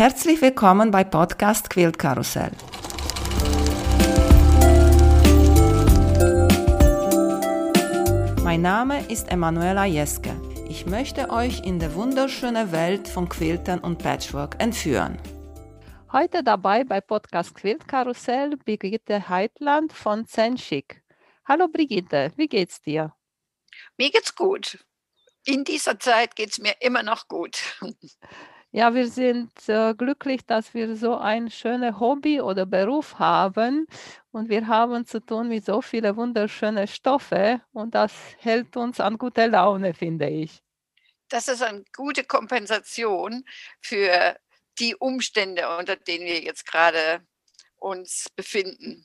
Herzlich willkommen bei Podcast Quilt Karussell. Mein Name ist Emanuela Jeske. Ich möchte euch in die wunderschöne Welt von Quiltern und Patchwork entführen. Heute dabei bei Podcast Quilt Karussell Brigitte Heitland von Zenschik. Hallo Brigitte, wie geht's dir? Mir geht's gut. In dieser Zeit geht's mir immer noch gut. Ja, wir sind äh, glücklich, dass wir so ein schönes Hobby oder Beruf haben und wir haben zu tun mit so vielen wunderschönen Stoffe und das hält uns an gute Laune, finde ich. Das ist eine gute Kompensation für die Umstände, unter denen wir jetzt gerade uns befinden.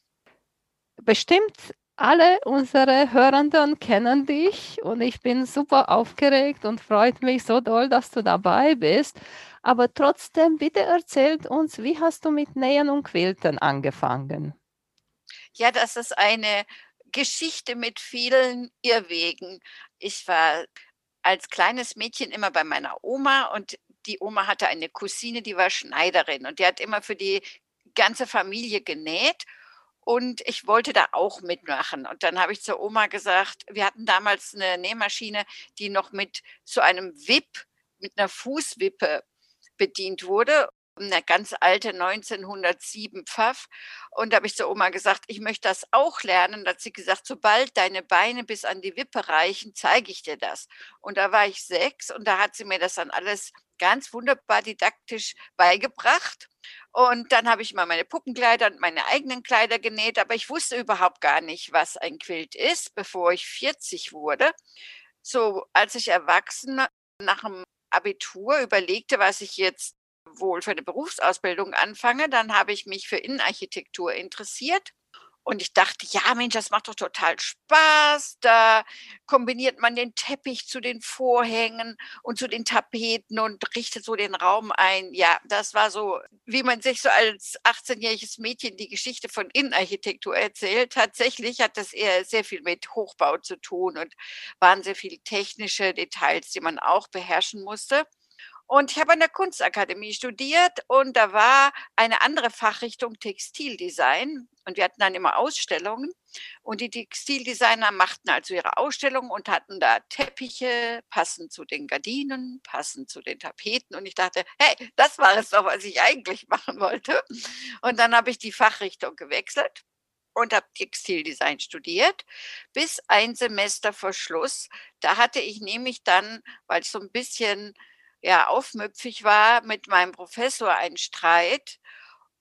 Bestimmt alle unsere Hörenden kennen dich und ich bin super aufgeregt und freut mich so doll, dass du dabei bist. Aber trotzdem, bitte erzählt uns, wie hast du mit Nähen und Quilten angefangen? Ja, das ist eine Geschichte mit vielen Irrwegen. Ich war als kleines Mädchen immer bei meiner Oma und die Oma hatte eine Cousine, die war Schneiderin und die hat immer für die ganze Familie genäht und ich wollte da auch mitmachen. Und dann habe ich zur Oma gesagt, wir hatten damals eine Nähmaschine, die noch mit so einem Wip, mit einer Fußwippe bedient wurde. Eine ganz alte 1907 Pfaff. Und da habe ich zur Oma gesagt, ich möchte das auch lernen. Da hat sie gesagt, sobald deine Beine bis an die Wippe reichen, zeige ich dir das. Und da war ich sechs und da hat sie mir das dann alles ganz wunderbar didaktisch beigebracht. Und dann habe ich mal meine Puppenkleider und meine eigenen Kleider genäht, aber ich wusste überhaupt gar nicht, was ein Quilt ist, bevor ich 40 wurde. So, als ich erwachsen nach dem Abitur überlegte, was ich jetzt wohl für eine Berufsausbildung anfange, dann habe ich mich für Innenarchitektur interessiert und ich dachte, ja, Mensch, das macht doch total Spaß. Da kombiniert man den Teppich zu den Vorhängen und zu den Tapeten und richtet so den Raum ein. Ja, das war so, wie man sich so als 18-jähriges Mädchen die Geschichte von Innenarchitektur erzählt. Tatsächlich hat das eher sehr viel mit Hochbau zu tun und waren sehr viele technische Details, die man auch beherrschen musste. Und ich habe an der Kunstakademie studiert und da war eine andere Fachrichtung Textildesign. Und wir hatten dann immer Ausstellungen. Und die Textildesigner machten also ihre Ausstellungen und hatten da Teppiche, passend zu den Gardinen, passend zu den Tapeten. Und ich dachte, hey, das war es doch, was ich eigentlich machen wollte. Und dann habe ich die Fachrichtung gewechselt und habe Textildesign studiert, bis ein Semester vor Schluss. Da hatte ich nämlich dann, weil ich so ein bisschen ja, aufmüpfig war, mit meinem Professor einen Streit.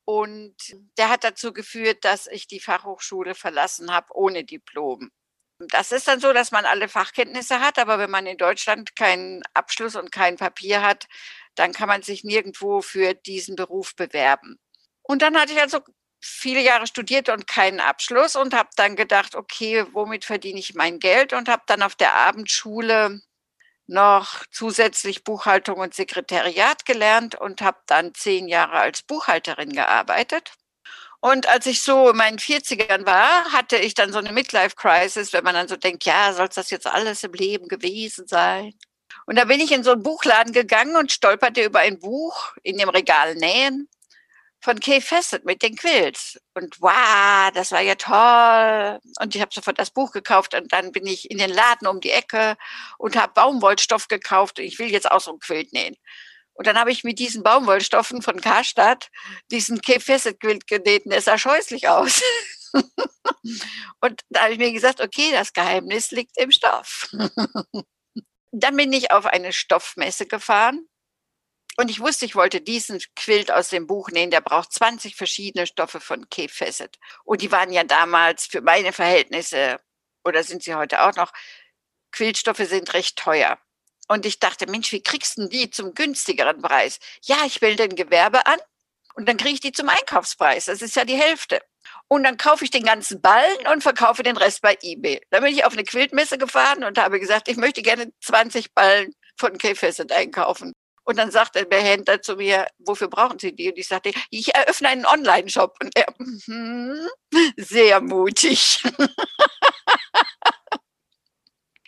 Und der hat dazu geführt, dass ich die Fachhochschule verlassen habe ohne Diplom. Das ist dann so, dass man alle Fachkenntnisse hat, aber wenn man in Deutschland keinen Abschluss und kein Papier hat, dann kann man sich nirgendwo für diesen Beruf bewerben. Und dann hatte ich also viele Jahre studiert und keinen Abschluss und habe dann gedacht, okay, womit verdiene ich mein Geld und habe dann auf der Abendschule noch zusätzlich Buchhaltung und Sekretariat gelernt und habe dann zehn Jahre als Buchhalterin gearbeitet. Und als ich so in meinen 40ern war, hatte ich dann so eine Midlife-Crisis, wenn man dann so denkt, ja, soll das jetzt alles im Leben gewesen sein? Und da bin ich in so einen Buchladen gegangen und stolperte über ein Buch in dem Regal Nähen von Kay Fessett mit den Quills. Und wow, das war ja toll. Und ich habe sofort das Buch gekauft und dann bin ich in den Laden um die Ecke und habe Baumwollstoff gekauft. Und ich will jetzt auch so ein Quilt nähen. Und dann habe ich mit diesen Baumwollstoffen von Karstadt diesen Kay Fessett Quilt genäht und der sah scheußlich aus. und da habe ich mir gesagt, okay, das Geheimnis liegt im Stoff. dann bin ich auf eine Stoffmesse gefahren und ich wusste, ich wollte diesen Quilt aus dem Buch nähen. Der braucht 20 verschiedene Stoffe von Fessett. Und die waren ja damals für meine Verhältnisse, oder sind sie heute auch noch, Quiltstoffe sind recht teuer. Und ich dachte, Mensch, wie kriegst du die zum günstigeren Preis? Ja, ich will den Gewerbe an und dann kriege ich die zum Einkaufspreis. Das ist ja die Hälfte. Und dann kaufe ich den ganzen Ballen und verkaufe den Rest bei eBay. Dann bin ich auf eine Quiltmesse gefahren und habe gesagt, ich möchte gerne 20 Ballen von Fessett einkaufen. Und dann sagte der Händler zu mir, wofür brauchen Sie die? Und ich sagte, ich eröffne einen Online-Shop. Und er, mm, sehr mutig.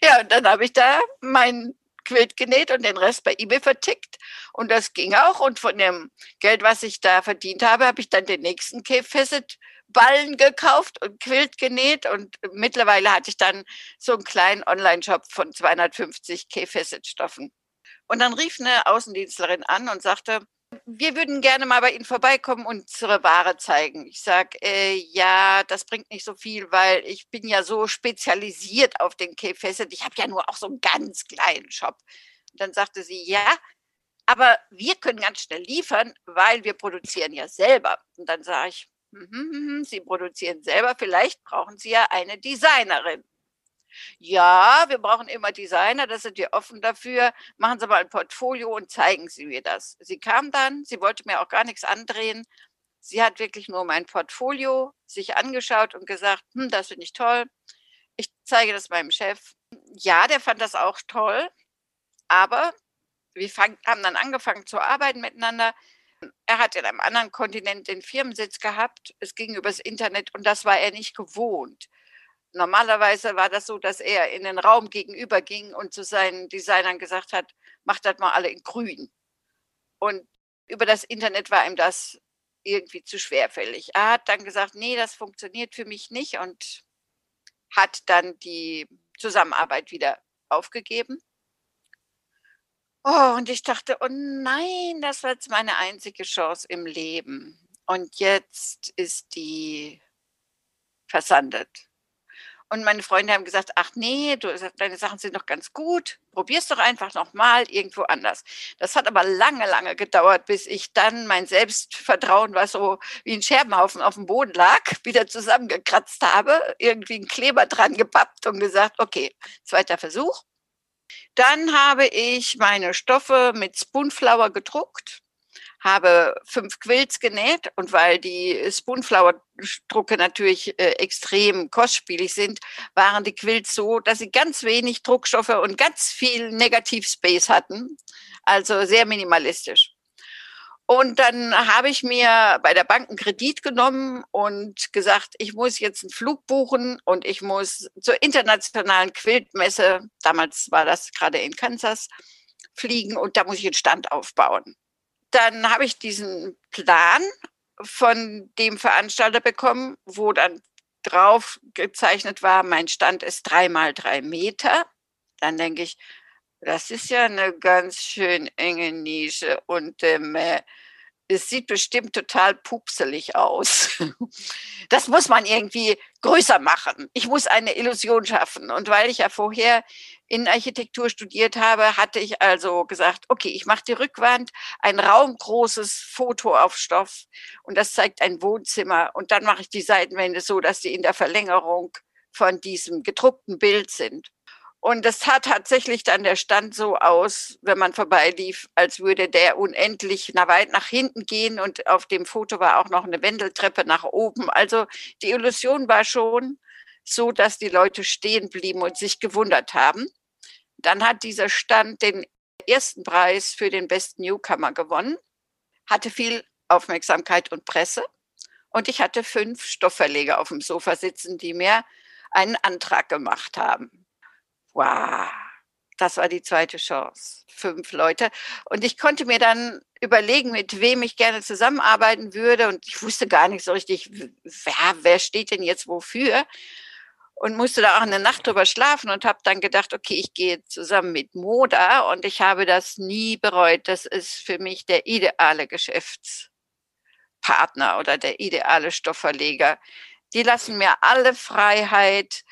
ja, und dann habe ich da meinen Quilt genäht und den Rest bei eBay vertickt. Und das ging auch. Und von dem Geld, was ich da verdient habe, habe ich dann den nächsten Cape Facet Ballen gekauft und Quilt genäht. Und mittlerweile hatte ich dann so einen kleinen Online-Shop von 250 Cape Facet Stoffen. Und dann rief eine Außendienstlerin an und sagte, wir würden gerne mal bei Ihnen vorbeikommen und unsere Ware zeigen. Ich sage, äh, ja, das bringt nicht so viel, weil ich bin ja so spezialisiert auf den Facet. Ich habe ja nur auch so einen ganz kleinen Shop. Und dann sagte sie, ja, aber wir können ganz schnell liefern, weil wir produzieren ja selber. Und dann sage ich, mm -hmm, Sie produzieren selber, vielleicht brauchen Sie ja eine Designerin. Ja, wir brauchen immer Designer, das sind wir offen dafür. Machen Sie mal ein Portfolio und zeigen Sie mir das. Sie kam dann, sie wollte mir auch gar nichts andrehen. Sie hat wirklich nur mein Portfolio sich angeschaut und gesagt, hm, das finde ich toll. Ich zeige das meinem Chef. Ja, der fand das auch toll, aber wir fang, haben dann angefangen zu arbeiten miteinander. Er hat in einem anderen Kontinent den Firmensitz gehabt. Es ging übers Internet und das war er nicht gewohnt. Normalerweise war das so, dass er in den Raum gegenüber ging und zu seinen Designern gesagt hat, macht das mal alle in grün. Und über das Internet war ihm das irgendwie zu schwerfällig. Er hat dann gesagt, nee, das funktioniert für mich nicht und hat dann die Zusammenarbeit wieder aufgegeben. Oh, und ich dachte, oh nein, das war jetzt meine einzige Chance im Leben. Und jetzt ist die versandet. Und meine Freunde haben gesagt, ach nee, du, deine Sachen sind noch ganz gut, probier's doch einfach nochmal irgendwo anders. Das hat aber lange, lange gedauert, bis ich dann mein Selbstvertrauen, was so wie ein Scherbenhaufen auf dem Boden lag, wieder zusammengekratzt habe, irgendwie einen Kleber dran gepappt und gesagt, okay, zweiter Versuch. Dann habe ich meine Stoffe mit Spoonflower gedruckt habe fünf Quilts genäht und weil die Spoonflower-Drucke natürlich äh, extrem kostspielig sind, waren die Quilts so, dass sie ganz wenig Druckstoffe und ganz viel Negativspace hatten. Also sehr minimalistisch. Und dann habe ich mir bei der Bank einen Kredit genommen und gesagt, ich muss jetzt einen Flug buchen und ich muss zur internationalen Quiltmesse, damals war das gerade in Kansas, fliegen und da muss ich einen Stand aufbauen dann habe ich diesen Plan von dem Veranstalter bekommen, wo dann drauf gezeichnet war, mein Stand ist drei mal drei Meter. Dann denke ich, das ist ja eine ganz schön enge Nische und ähm, äh, es sieht bestimmt total pupselig aus. Das muss man irgendwie größer machen. Ich muss eine Illusion schaffen. Und weil ich ja vorher in Architektur studiert habe, hatte ich also gesagt, okay, ich mache die Rückwand, ein raumgroßes Foto auf Stoff und das zeigt ein Wohnzimmer. Und dann mache ich die Seitenwände so, dass sie in der Verlängerung von diesem gedruckten Bild sind. Und das sah tatsächlich dann der Stand so aus, wenn man vorbeilief, als würde der unendlich nach weit nach hinten gehen. Und auf dem Foto war auch noch eine Wendeltreppe nach oben. Also die Illusion war schon so, dass die Leute stehen blieben und sich gewundert haben. Dann hat dieser Stand den ersten Preis für den besten Newcomer gewonnen, hatte viel Aufmerksamkeit und Presse. Und ich hatte fünf Stoffverleger auf dem Sofa sitzen, die mir einen Antrag gemacht haben wow, das war die zweite Chance. Fünf Leute. Und ich konnte mir dann überlegen, mit wem ich gerne zusammenarbeiten würde. Und ich wusste gar nicht so richtig, wer, wer steht denn jetzt wofür. Und musste da auch eine Nacht drüber schlafen und habe dann gedacht, okay, ich gehe zusammen mit Moda und ich habe das nie bereut. Das ist für mich der ideale Geschäftspartner oder der ideale Stoffverleger. Die lassen mir alle Freiheit,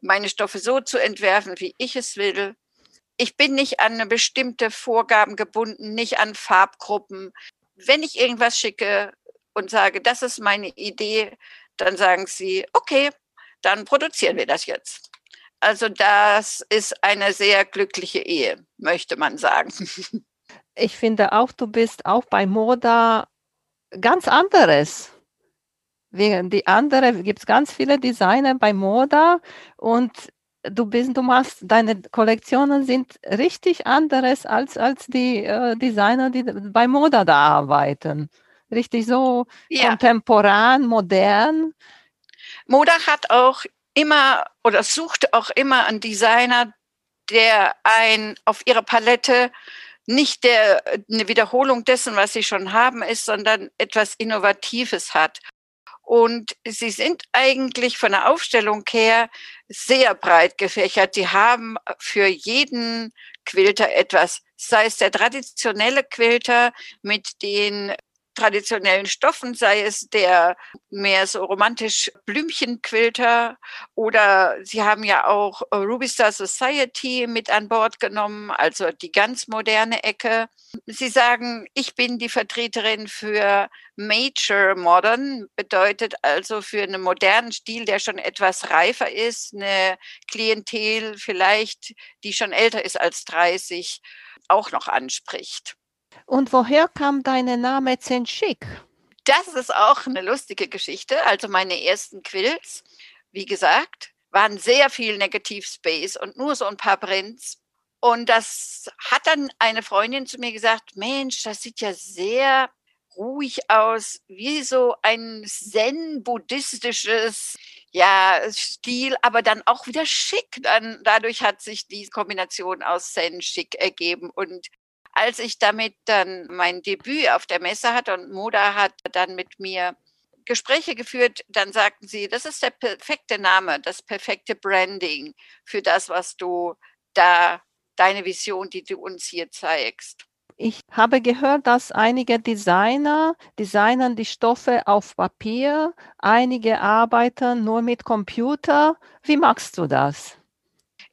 meine Stoffe so zu entwerfen, wie ich es will. Ich bin nicht an eine bestimmte Vorgaben gebunden, nicht an Farbgruppen. Wenn ich irgendwas schicke und sage, das ist meine Idee, dann sagen sie, okay, dann produzieren wir das jetzt. Also das ist eine sehr glückliche Ehe, möchte man sagen. Ich finde auch, du bist auch bei Moda ganz anderes. Während die andere gibt es ganz viele Designer bei Moda und du bist, du machst, deine Kollektionen sind richtig anderes als, als die äh, Designer, die bei Moda da arbeiten. Richtig so ja. kontemporan, modern. Moda hat auch immer oder sucht auch immer einen Designer, der ein auf ihrer Palette nicht der, eine Wiederholung dessen, was sie schon haben, ist, sondern etwas Innovatives hat. Und sie sind eigentlich von der Aufstellung her sehr breit gefächert. Sie haben für jeden Quilter etwas, sei es der traditionelle Quilter mit den traditionellen Stoffen, sei es der mehr so romantisch Blümchenquilter oder Sie haben ja auch Ruby Star Society mit an Bord genommen, also die ganz moderne Ecke. Sie sagen, ich bin die Vertreterin für Major Modern, bedeutet also für einen modernen Stil, der schon etwas reifer ist, eine Klientel vielleicht, die schon älter ist als 30, auch noch anspricht. Und woher kam dein Name Zenschik? Das ist auch eine lustige Geschichte. Also meine ersten Quills, wie gesagt, waren sehr viel Negativ Space und nur so ein paar Prints. Und das hat dann eine Freundin zu mir gesagt, Mensch, das sieht ja sehr ruhig aus, wie so ein zen-buddhistisches ja, Stil, aber dann auch wieder schick. Dann, dadurch hat sich die Kombination aus Zen schick ergeben. Und als ich damit dann mein Debüt auf der Messe hatte und Moda hat dann mit mir Gespräche geführt, dann sagten sie, das ist der perfekte Name, das perfekte Branding für das, was du da, deine Vision, die du uns hier zeigst. Ich habe gehört, dass einige Designer designen die Stoffe auf Papier, einige arbeiten nur mit Computer. Wie machst du das?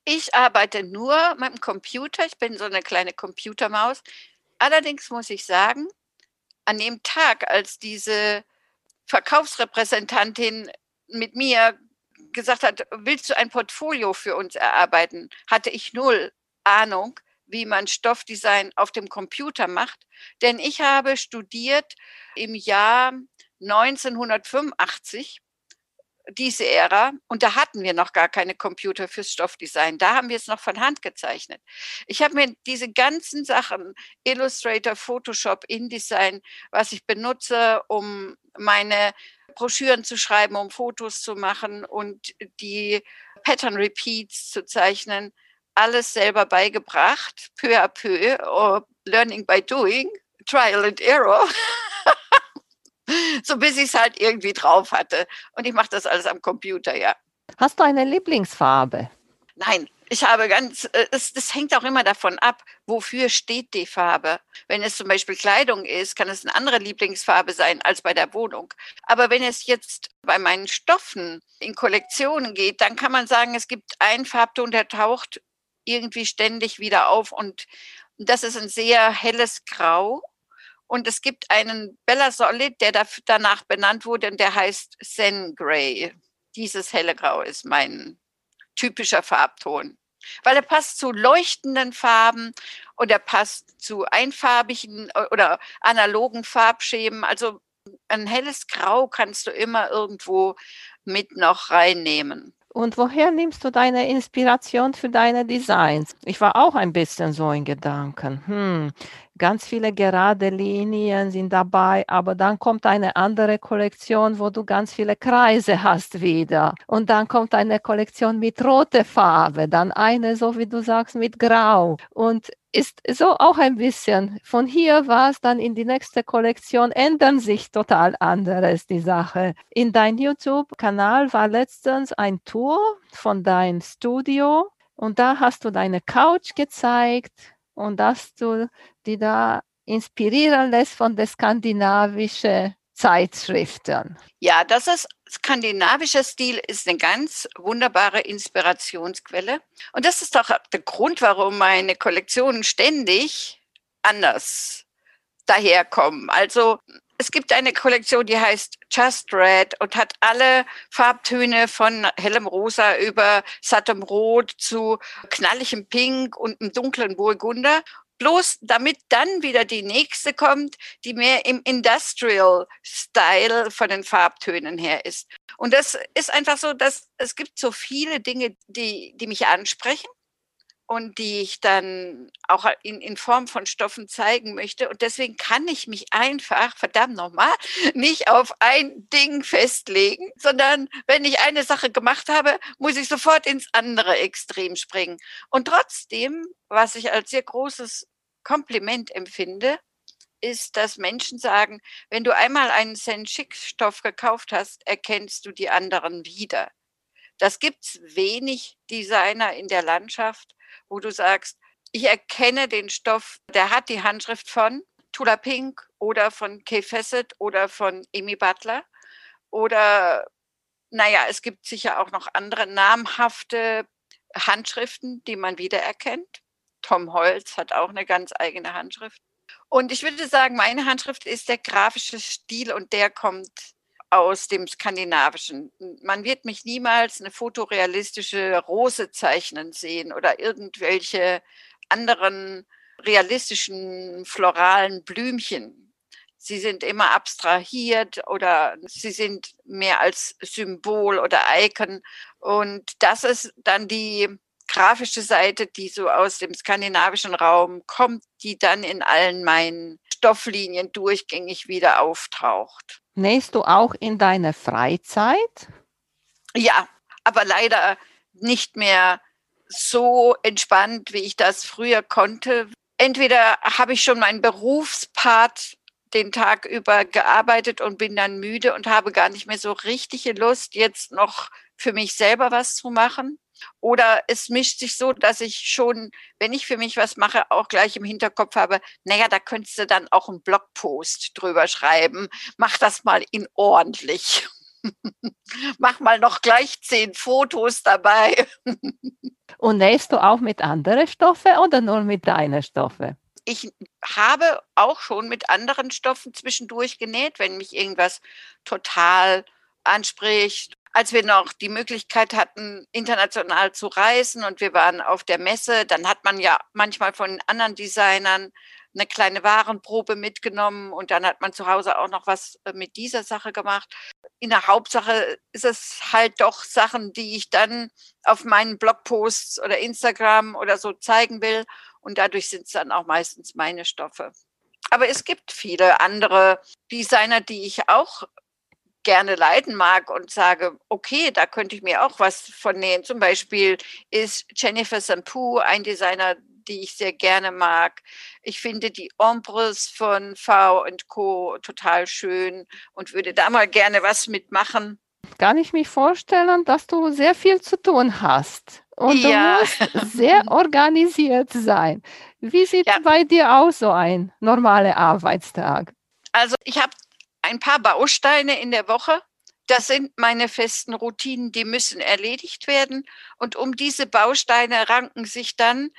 Ich arbeite nur mit dem Computer. Ich bin so eine kleine Computermaus. Allerdings muss ich sagen, an dem Tag, als diese Verkaufsrepräsentantin mit mir gesagt hat, willst du ein Portfolio für uns erarbeiten, hatte ich null Ahnung, wie man Stoffdesign auf dem Computer macht. Denn ich habe studiert im Jahr 1985 diese Ära und da hatten wir noch gar keine Computer fürs Stoffdesign. Da haben wir es noch von Hand gezeichnet. Ich habe mir diese ganzen Sachen, Illustrator, Photoshop, InDesign, was ich benutze, um meine Broschüren zu schreiben, um Fotos zu machen und die Pattern Repeats zu zeichnen, alles selber beigebracht, peu à peu, or learning by doing, trial and error. so bis ich es halt irgendwie drauf hatte. Und ich mache das alles am Computer, ja. Hast du eine Lieblingsfarbe? Nein, ich habe ganz, äh, es, das hängt auch immer davon ab, wofür steht die Farbe. Wenn es zum Beispiel Kleidung ist, kann es eine andere Lieblingsfarbe sein als bei der Wohnung. Aber wenn es jetzt bei meinen Stoffen in Kollektionen geht, dann kann man sagen, es gibt einen Farbton, der taucht irgendwie ständig wieder auf und das ist ein sehr helles Grau und es gibt einen Bella Solid, der danach benannt wurde und der heißt Zen Grey. Dieses helle Grau ist mein typischer Farbton. Weil er passt zu leuchtenden Farben und er passt zu einfarbigen oder analogen Farbschemen. Also ein helles Grau kannst du immer irgendwo mit noch reinnehmen. Und woher nimmst du deine Inspiration für deine Designs? Ich war auch ein bisschen so in Gedanken. Hm, ganz viele gerade Linien sind dabei, aber dann kommt eine andere Kollektion, wo du ganz viele Kreise hast wieder. Und dann kommt eine Kollektion mit roter Farbe, dann eine, so wie du sagst, mit Grau. Und ist so auch ein bisschen von hier was, dann in die nächste Kollektion ändern sich total anderes die Sache. In dein YouTube-Kanal war letztens ein Tour von deinem Studio und da hast du deine Couch gezeigt und dass du die da inspirieren lässt von der skandinavischen Zeitschriften. Ja, das ist skandinavischer Stil ist eine ganz wunderbare Inspirationsquelle. Und das ist doch der Grund, warum meine Kollektionen ständig anders daherkommen. Also es gibt eine Kollektion, die heißt Just Red und hat alle Farbtöne von hellem Rosa über sattem Rot zu knalligem Pink und einem dunklen Burgunder. Bloß damit dann wieder die nächste kommt, die mehr im Industrial Style von den Farbtönen her ist. Und das ist einfach so, dass es gibt so viele Dinge, die, die mich ansprechen. Und die ich dann auch in, in Form von Stoffen zeigen möchte. Und deswegen kann ich mich einfach, verdammt nochmal, nicht auf ein Ding festlegen, sondern wenn ich eine Sache gemacht habe, muss ich sofort ins andere Extrem springen. Und trotzdem, was ich als sehr großes Kompliment empfinde, ist, dass Menschen sagen, wenn du einmal einen Cent-Schick-Stoff gekauft hast, erkennst du die anderen wieder. Das gibt's wenig Designer in der Landschaft, wo du sagst, ich erkenne den Stoff, der hat die Handschrift von Tula Pink oder von Kay Fessett oder von Amy Butler oder naja, es gibt sicher auch noch andere namhafte Handschriften, die man wiedererkennt. Tom Holz hat auch eine ganz eigene Handschrift. Und ich würde sagen, meine Handschrift ist der grafische Stil und der kommt aus dem Skandinavischen. Man wird mich niemals eine fotorealistische Rose zeichnen sehen oder irgendwelche anderen realistischen floralen Blümchen. Sie sind immer abstrahiert oder sie sind mehr als Symbol oder Icon. Und das ist dann die grafische Seite, die so aus dem skandinavischen Raum kommt, die dann in allen meinen Stofflinien durchgängig wieder auftaucht. Nähst du auch in deiner Freizeit? Ja, aber leider nicht mehr so entspannt, wie ich das früher konnte. Entweder habe ich schon meinen Berufspart den Tag über gearbeitet und bin dann müde und habe gar nicht mehr so richtige Lust, jetzt noch für mich selber was zu machen. Oder es mischt sich so, dass ich schon, wenn ich für mich was mache, auch gleich im Hinterkopf habe, naja, da könntest du dann auch einen Blogpost drüber schreiben. Mach das mal in ordentlich. Mach mal noch gleich zehn Fotos dabei. Und nähst du auch mit anderen Stoffen oder nur mit deinen Stoffen? Ich habe auch schon mit anderen Stoffen zwischendurch genäht, wenn mich irgendwas total anspricht als wir noch die Möglichkeit hatten, international zu reisen und wir waren auf der Messe, dann hat man ja manchmal von anderen Designern eine kleine Warenprobe mitgenommen und dann hat man zu Hause auch noch was äh, mit dieser Sache gemacht. In der Hauptsache ist es halt doch Sachen, die ich dann auf meinen Blogposts oder Instagram oder so zeigen will und dadurch sind es dann auch meistens meine Stoffe. Aber es gibt viele andere Designer, die ich auch gerne leiden mag und sage, okay, da könnte ich mir auch was von nähen. Zum Beispiel ist Jennifer Sampu ein Designer, die ich sehr gerne mag. Ich finde die Ombres von V Co. total schön und würde da mal gerne was mitmachen. Kann ich mir vorstellen, dass du sehr viel zu tun hast. Und ja. du musst sehr organisiert sein. Wie sieht ja. bei dir aus so ein normaler Arbeitstag? Also ich habe ein paar Bausteine in der Woche. Das sind meine festen Routinen, die müssen erledigt werden. Und um diese Bausteine ranken sich dann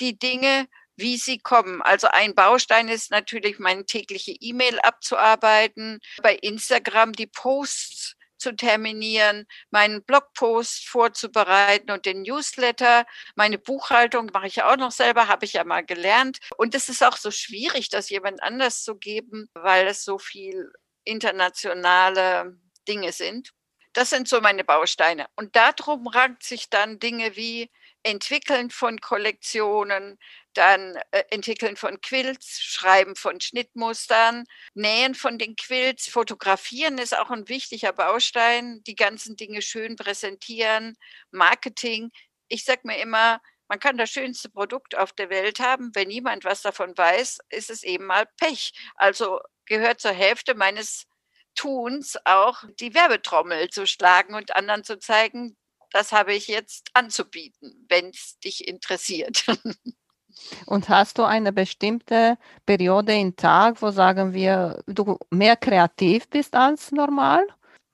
die Dinge, wie sie kommen. Also ein Baustein ist natürlich meine tägliche E-Mail abzuarbeiten, bei Instagram die Posts zu terminieren, meinen Blogpost vorzubereiten und den Newsletter. Meine Buchhaltung mache ich auch noch selber, habe ich ja mal gelernt. Und es ist auch so schwierig, das jemand anders zu geben, weil es so viel internationale Dinge sind. Das sind so meine Bausteine. Und darum rankt sich dann Dinge wie Entwickeln von Kollektionen, dann äh, Entwickeln von Quilts, Schreiben von Schnittmustern, Nähen von den Quilts, Fotografieren ist auch ein wichtiger Baustein, die ganzen Dinge schön präsentieren, Marketing. Ich sage mir immer, man kann das schönste Produkt auf der Welt haben. Wenn niemand was davon weiß, ist es eben mal Pech. Also gehört zur Hälfte meines Tuns auch, die Werbetrommel zu schlagen und anderen zu zeigen, das habe ich jetzt anzubieten, wenn es dich interessiert. Und hast du eine bestimmte Periode im Tag, wo sagen wir, du mehr kreativ bist als normal?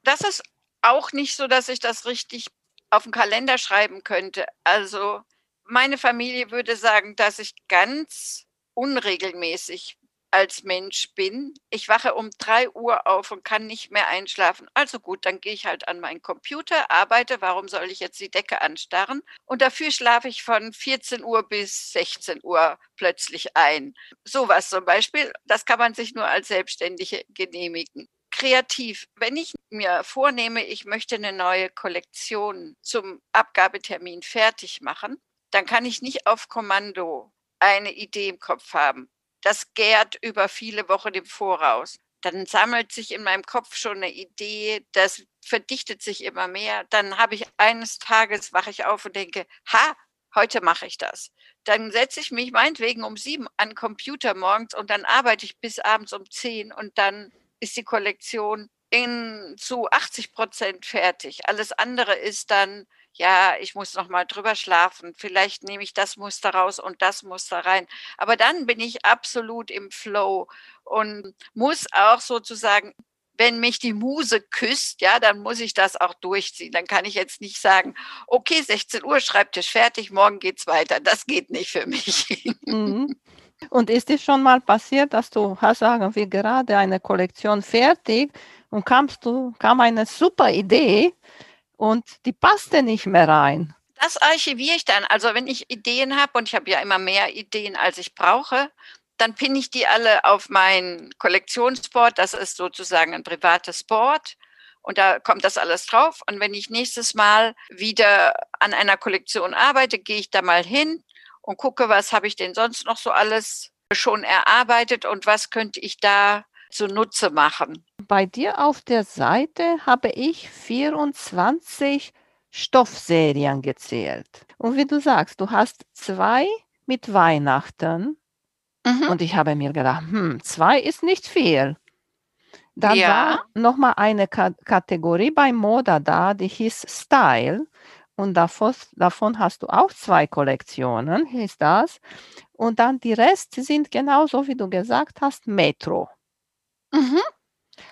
Das ist auch nicht so, dass ich das richtig auf den Kalender schreiben könnte. Also meine Familie würde sagen, dass ich ganz unregelmäßig als Mensch bin. Ich wache um drei Uhr auf und kann nicht mehr einschlafen. Also gut, dann gehe ich halt an meinen Computer, arbeite. Warum soll ich jetzt die Decke anstarren? Und dafür schlafe ich von 14 Uhr bis 16 Uhr plötzlich ein. Sowas zum Beispiel, das kann man sich nur als Selbstständige genehmigen. Kreativ. Wenn ich mir vornehme, ich möchte eine neue Kollektion zum Abgabetermin fertig machen, dann kann ich nicht auf Kommando eine Idee im Kopf haben. Das gärt über viele Wochen im Voraus. Dann sammelt sich in meinem Kopf schon eine Idee, das verdichtet sich immer mehr. Dann habe ich eines Tages, wache ich auf und denke, ha, heute mache ich das. Dann setze ich mich meinetwegen um sieben an den Computer morgens und dann arbeite ich bis abends um zehn und dann ist die Kollektion in zu 80 Prozent fertig. Alles andere ist dann, ja, ich muss noch mal drüber schlafen. Vielleicht nehme ich das Muster raus und das Muster rein. Aber dann bin ich absolut im Flow und muss auch sozusagen wenn mich die Muse küsst, ja, dann muss ich das auch durchziehen. Dann kann ich jetzt nicht sagen, okay, 16 Uhr, Schreibtisch fertig, morgen geht's weiter. Das geht nicht für mich. Mhm. Und ist es schon mal passiert, dass du hast, sagen wir, gerade eine Kollektion fertig und kamst du, kam eine super Idee und die passte nicht mehr rein? Das archiviere ich dann. Also wenn ich Ideen habe und ich habe ja immer mehr Ideen, als ich brauche, dann pinne ich die alle auf mein Kollektionsboard. Das ist sozusagen ein privates Board. Und da kommt das alles drauf. Und wenn ich nächstes Mal wieder an einer Kollektion arbeite, gehe ich da mal hin und gucke, was habe ich denn sonst noch so alles schon erarbeitet und was könnte ich da zunutze machen. Bei dir auf der Seite habe ich 24 Stoffserien gezählt. Und wie du sagst, du hast zwei mit Weihnachten Mhm. Und ich habe mir gedacht, hm, zwei ist nicht viel. Dann ja. war nochmal eine K Kategorie bei Moda da, die hieß Style. Und davon, davon hast du auch zwei Kollektionen, hieß das. Und dann die Rest sind genauso, wie du gesagt hast, Metro. Mhm.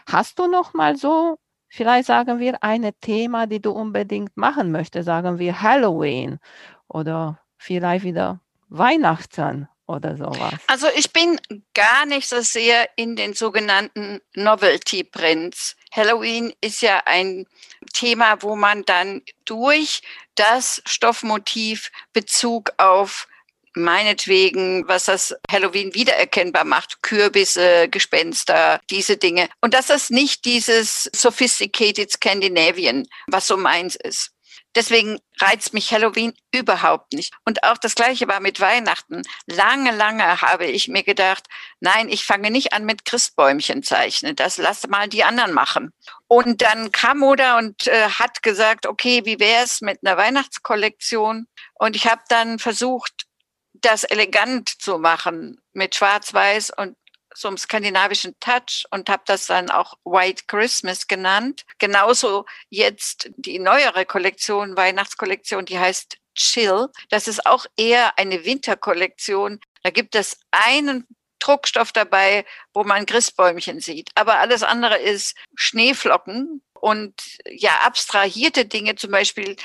Hast du noch mal so, vielleicht sagen wir, ein Thema, die du unbedingt machen möchtest, sagen wir Halloween oder vielleicht wieder Weihnachten oder sowas? Also ich bin gar nicht so sehr in den sogenannten Novelty Prints. Halloween ist ja ein Thema, wo man dann durch das Stoffmotiv Bezug auf meinetwegen, was das Halloween wiedererkennbar macht, Kürbisse, Gespenster, diese Dinge. Und das ist nicht dieses sophisticated Scandinavian, was so meins ist. Deswegen reizt mich Halloween überhaupt nicht. Und auch das Gleiche war mit Weihnachten. Lange, lange habe ich mir gedacht, nein, ich fange nicht an mit Christbäumchen zeichnen. Das lasse mal die anderen machen. Und dann kam Moda und äh, hat gesagt, okay, wie wäre es mit einer Weihnachtskollektion? Und ich habe dann versucht, das elegant zu machen mit Schwarz-Weiß und so einem skandinavischen Touch und habe das dann auch White Christmas genannt. Genauso jetzt die neuere Kollektion, Weihnachtskollektion, die heißt Chill. Das ist auch eher eine Winterkollektion. Da gibt es einen Druckstoff dabei, wo man Christbäumchen sieht. Aber alles andere ist Schneeflocken und ja, abstrahierte Dinge, zum Beispiel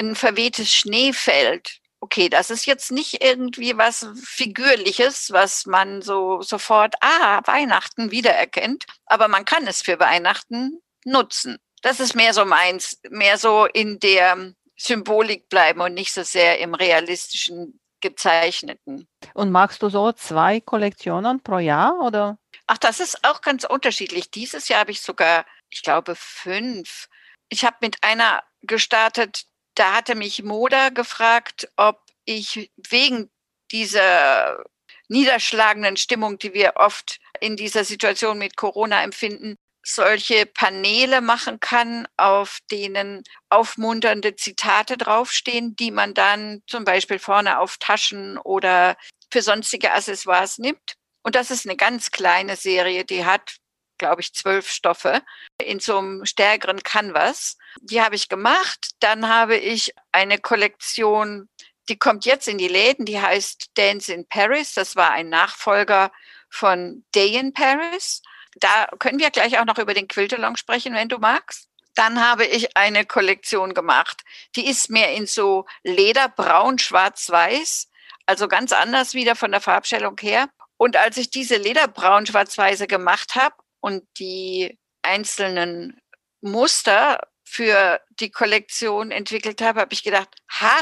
ein verwehtes Schneefeld okay, das ist jetzt nicht irgendwie was Figürliches, was man so sofort, ah, Weihnachten wiedererkennt, aber man kann es für Weihnachten nutzen. Das ist mehr so meins, mehr so in der Symbolik bleiben und nicht so sehr im realistischen gezeichneten. Und magst du so zwei Kollektionen pro Jahr oder? Ach, das ist auch ganz unterschiedlich. Dieses Jahr habe ich sogar, ich glaube, fünf. Ich habe mit einer gestartet, da hatte mich Moda gefragt, ob ich wegen dieser niederschlagenden Stimmung, die wir oft in dieser Situation mit Corona empfinden, solche Paneele machen kann, auf denen aufmunternde Zitate draufstehen, die man dann zum Beispiel vorne auf Taschen oder für sonstige Accessoires nimmt. Und das ist eine ganz kleine Serie, die hat glaube ich, zwölf Stoffe in so einem stärkeren Canvas. Die habe ich gemacht. Dann habe ich eine Kollektion, die kommt jetzt in die Läden, die heißt Dance in Paris. Das war ein Nachfolger von Day in Paris. Da können wir gleich auch noch über den Quiltelong sprechen, wenn du magst. Dann habe ich eine Kollektion gemacht. Die ist mehr in so Leder, braun, schwarz, weiß. Also ganz anders wieder von der Farbstellung her. Und als ich diese Lederbraun schwarz-weiße gemacht habe und die einzelnen Muster für die Kollektion entwickelt habe, habe ich gedacht, ha,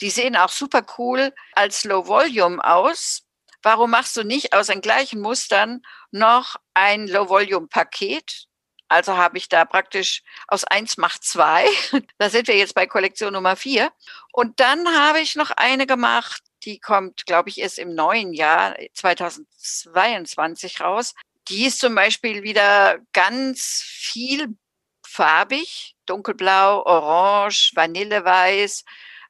die sehen auch super cool als Low Volume aus. Warum machst du nicht aus den gleichen Mustern noch ein Low Volume Paket? Also habe ich da praktisch aus eins macht zwei. Da sind wir jetzt bei Kollektion Nummer vier. Und dann habe ich noch eine gemacht, die kommt, glaube ich, erst im neuen Jahr 2022 raus. Die ist zum Beispiel wieder ganz viel farbig, dunkelblau, orange, vanilleweiß,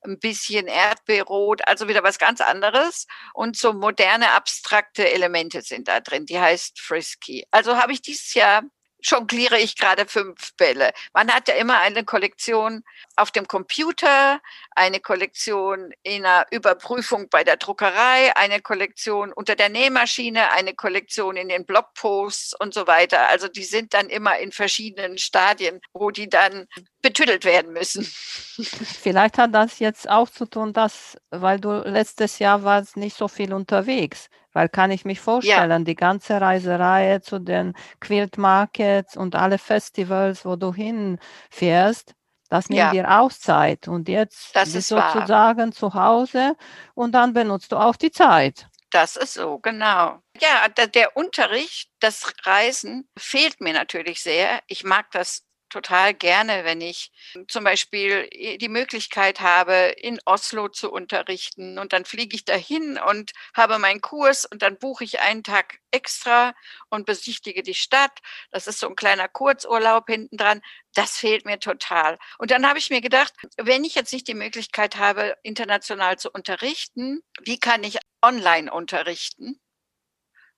ein bisschen Erdbeerrot, also wieder was ganz anderes. Und so moderne, abstrakte Elemente sind da drin. Die heißt Frisky. Also habe ich dieses Jahr jongliere ich gerade fünf Bälle. Man hat ja immer eine Kollektion auf dem Computer, eine Kollektion in einer Überprüfung bei der Druckerei, eine Kollektion unter der Nähmaschine, eine Kollektion in den Blogposts und so weiter. Also die sind dann immer in verschiedenen Stadien, wo die dann betüttelt werden müssen. Vielleicht hat das jetzt auch zu tun, dass, weil du letztes Jahr warst nicht so viel unterwegs. Weil kann ich mich vorstellen, ja. die ganze Reiserei zu den Quilt Markets und alle Festivals, wo du hinfährst, das nimmt ja. dir Auszeit. Und jetzt das bist sozusagen wahr. zu Hause und dann benutzt du auch die Zeit. Das ist so, genau. Ja, der Unterricht, das Reisen fehlt mir natürlich sehr. Ich mag das total gerne, wenn ich zum Beispiel die Möglichkeit habe, in Oslo zu unterrichten und dann fliege ich dahin und habe meinen Kurs und dann buche ich einen Tag extra und besichtige die Stadt. Das ist so ein kleiner Kurzurlaub hinten dran. Das fehlt mir total. Und dann habe ich mir gedacht, wenn ich jetzt nicht die Möglichkeit habe, international zu unterrichten, wie kann ich online unterrichten?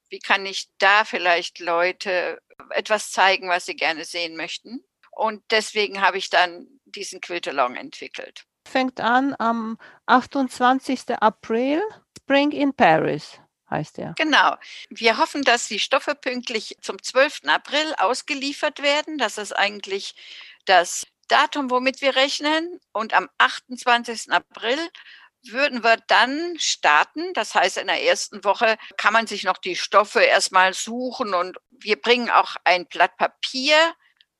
Wie kann ich da vielleicht Leute etwas zeigen, was sie gerne sehen möchten? Und deswegen habe ich dann diesen Quiltalong entwickelt. Fängt an am 28. April, Spring in Paris heißt er. Genau. Wir hoffen, dass die Stoffe pünktlich zum 12. April ausgeliefert werden. Das ist eigentlich das Datum, womit wir rechnen. Und am 28. April würden wir dann starten. Das heißt, in der ersten Woche kann man sich noch die Stoffe erstmal suchen und wir bringen auch ein Blatt Papier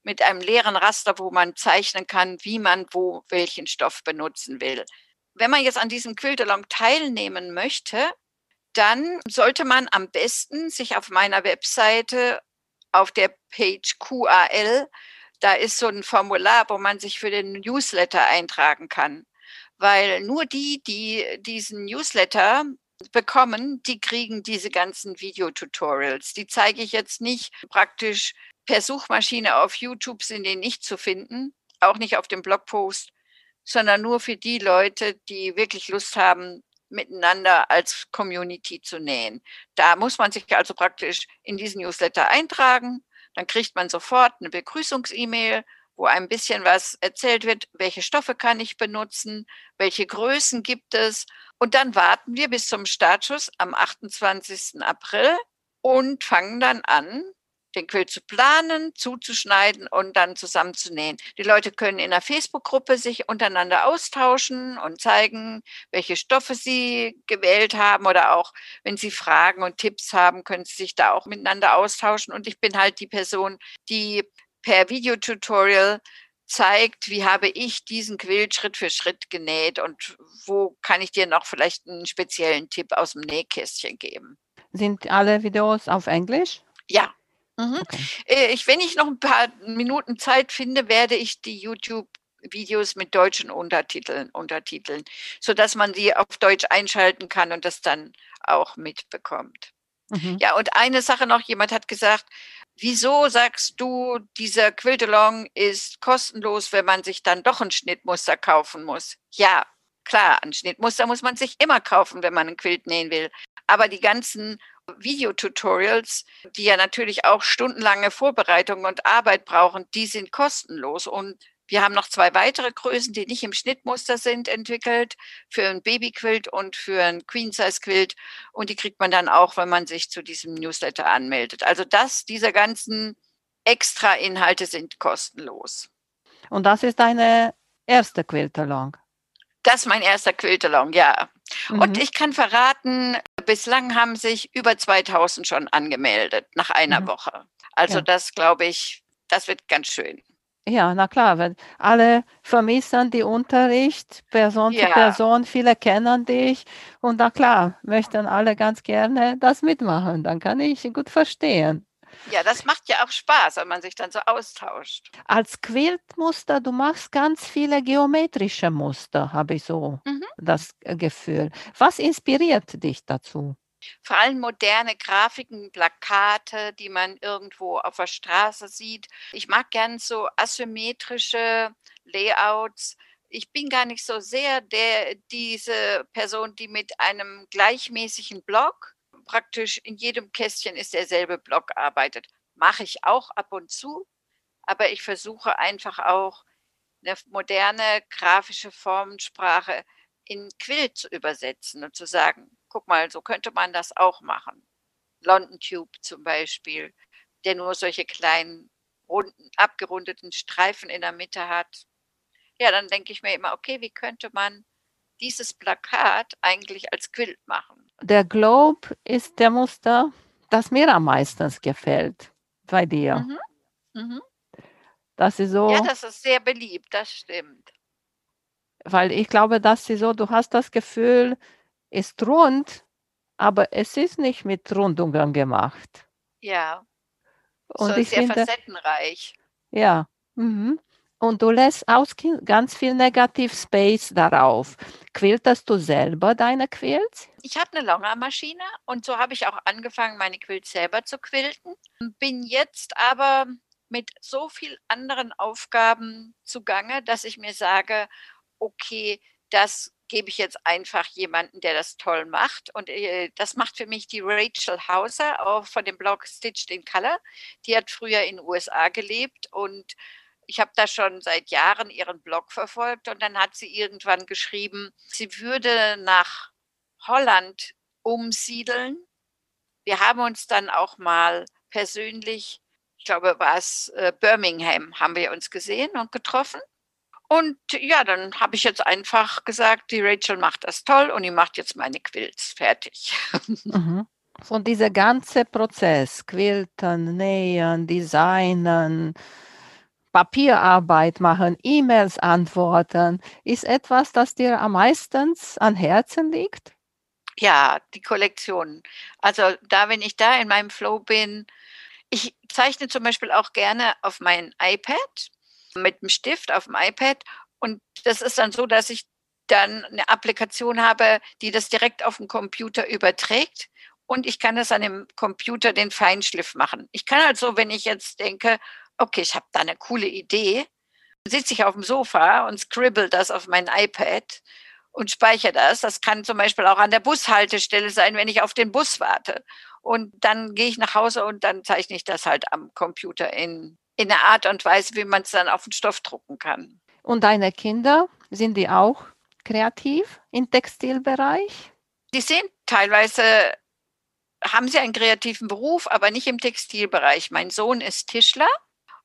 mit einem leeren Raster, wo man zeichnen kann, wie man wo welchen Stoff benutzen will. Wenn man jetzt an diesem Quiltalong teilnehmen möchte, dann sollte man am besten sich auf meiner Webseite auf der Page QAL, da ist so ein Formular, wo man sich für den Newsletter eintragen kann. Weil nur die, die diesen Newsletter bekommen, die kriegen diese ganzen Videotutorials. Die zeige ich jetzt nicht praktisch per Suchmaschine auf YouTube sind die nicht zu finden, auch nicht auf dem Blogpost, sondern nur für die Leute, die wirklich Lust haben, miteinander als Community zu nähen. Da muss man sich also praktisch in diesen Newsletter eintragen. Dann kriegt man sofort eine Begrüßungs-E-Mail, wo ein bisschen was erzählt wird, welche Stoffe kann ich benutzen, welche Größen gibt es. Und dann warten wir bis zum Startschuss am 28. April und fangen dann an, den Quilt zu planen, zuzuschneiden und dann zusammenzunähen. Die Leute können in der Facebook-Gruppe sich untereinander austauschen und zeigen, welche Stoffe sie gewählt haben oder auch, wenn sie Fragen und Tipps haben, können sie sich da auch miteinander austauschen. Und ich bin halt die Person, die per Videotutorial zeigt, wie habe ich diesen Quilt Schritt für Schritt genäht und wo kann ich dir noch vielleicht einen speziellen Tipp aus dem Nähkästchen geben. Sind alle Videos auf Englisch? Ja, Mhm. Okay. Äh, ich, wenn ich noch ein paar Minuten Zeit finde, werde ich die YouTube Videos mit deutschen Untertiteln untertiteln, sodass man sie auf Deutsch einschalten kann und das dann auch mitbekommt. Mhm. Ja, und eine Sache noch, jemand hat gesagt, wieso sagst du, dieser Quiltalong ist kostenlos, wenn man sich dann doch ein Schnittmuster kaufen muss? Ja, klar, ein Schnittmuster muss man sich immer kaufen, wenn man ein Quilt nähen will. Aber die ganzen Videotutorials, die ja natürlich auch stundenlange Vorbereitung und Arbeit brauchen, die sind kostenlos. Und wir haben noch zwei weitere Größen, die nicht im Schnittmuster sind, entwickelt für ein Babyquilt und für ein Queen-Size-Quilt. Und die kriegt man dann auch, wenn man sich zu diesem Newsletter anmeldet. Also das, diese ganzen Extra-Inhalte sind kostenlos. Und das ist deine erste Quiltalong? Das ist mein erster Quiltalong, ja. Mhm. Und ich kann verraten, bislang haben sich über 2000 schon angemeldet nach einer mhm. Woche. Also ja. das glaube ich, das wird ganz schön. Ja, na klar, weil alle vermissen die Unterricht, Person ja. zu Person, viele kennen dich und na klar, möchten alle ganz gerne das mitmachen. Dann kann ich gut verstehen. Ja, das macht ja auch Spaß, wenn man sich dann so austauscht. Als Quiltmuster, du machst ganz viele geometrische Muster, habe ich so Mhm. das Gefühl. Was inspiriert dich dazu? Vor allem moderne Grafiken, Plakate, die man irgendwo auf der Straße sieht. Ich mag gern so asymmetrische Layouts. Ich bin gar nicht so sehr der, diese Person, die mit einem gleichmäßigen Block, praktisch in jedem Kästchen ist derselbe Block arbeitet. Mache ich auch ab und zu, aber ich versuche einfach auch eine moderne grafische Formensprache in Quilt zu übersetzen und zu sagen, guck mal, so könnte man das auch machen. London Tube zum Beispiel, der nur solche kleinen, runden, abgerundeten Streifen in der Mitte hat. Ja, dann denke ich mir immer, okay, wie könnte man dieses Plakat eigentlich als Quilt machen? Der Globe ist der Muster, das mir am meisten gefällt bei dir. Mhm. Mhm. Das ist so, Ja, das ist sehr beliebt, das stimmt. weil ich glaube, dass sie so, du hast das Gefühl, ist rund, aber es ist nicht mit Rundungen gemacht. Ja, Und so ich sehr finde, facettenreich. ja, mhm. Und du lässt aus ganz viel Negativ Space darauf. Quiltest du selber deine Quilts? Ich habe eine Longermaschine und so habe ich auch angefangen, meine Quilts selber zu quilten. Bin jetzt aber mit so viel anderen Aufgaben zugange, dass ich mir sage, okay, das gebe ich jetzt einfach jemanden, der das toll macht. Und äh, das macht für mich die Rachel Hauser auch von dem Blog Stitched in Color. Die hat früher in den USA gelebt und ich habe da schon seit Jahren ihren Blog verfolgt und dann hat sie irgendwann geschrieben, sie würde nach Holland umsiedeln. Wir haben uns dann auch mal persönlich, ich glaube, war es äh, Birmingham, haben wir uns gesehen und getroffen. Und ja, dann habe ich jetzt einfach gesagt, die Rachel macht das toll und die macht jetzt meine Quilts fertig. Mhm. Und dieser ganze Prozess, Quilten, Nähen, Designen, Papierarbeit machen, E-Mails antworten, ist etwas, das dir am meisten an Herzen liegt? Ja, die Kollektionen. Also da, wenn ich da in meinem Flow bin, ich zeichne zum Beispiel auch gerne auf mein iPad mit dem Stift auf dem iPad und das ist dann so, dass ich dann eine Applikation habe, die das direkt auf den Computer überträgt und ich kann das an dem Computer den Feinschliff machen. Ich kann also, wenn ich jetzt denke, okay, ich habe da eine coole Idee, sitze ich auf dem Sofa und scribble das auf mein iPad und speichere das. Das kann zum Beispiel auch an der Bushaltestelle sein, wenn ich auf den Bus warte. Und dann gehe ich nach Hause und dann zeichne ich das halt am Computer in, in einer Art und Weise, wie man es dann auf den Stoff drucken kann. Und deine Kinder, sind die auch kreativ im Textilbereich? Die sind teilweise, haben sie einen kreativen Beruf, aber nicht im Textilbereich. Mein Sohn ist Tischler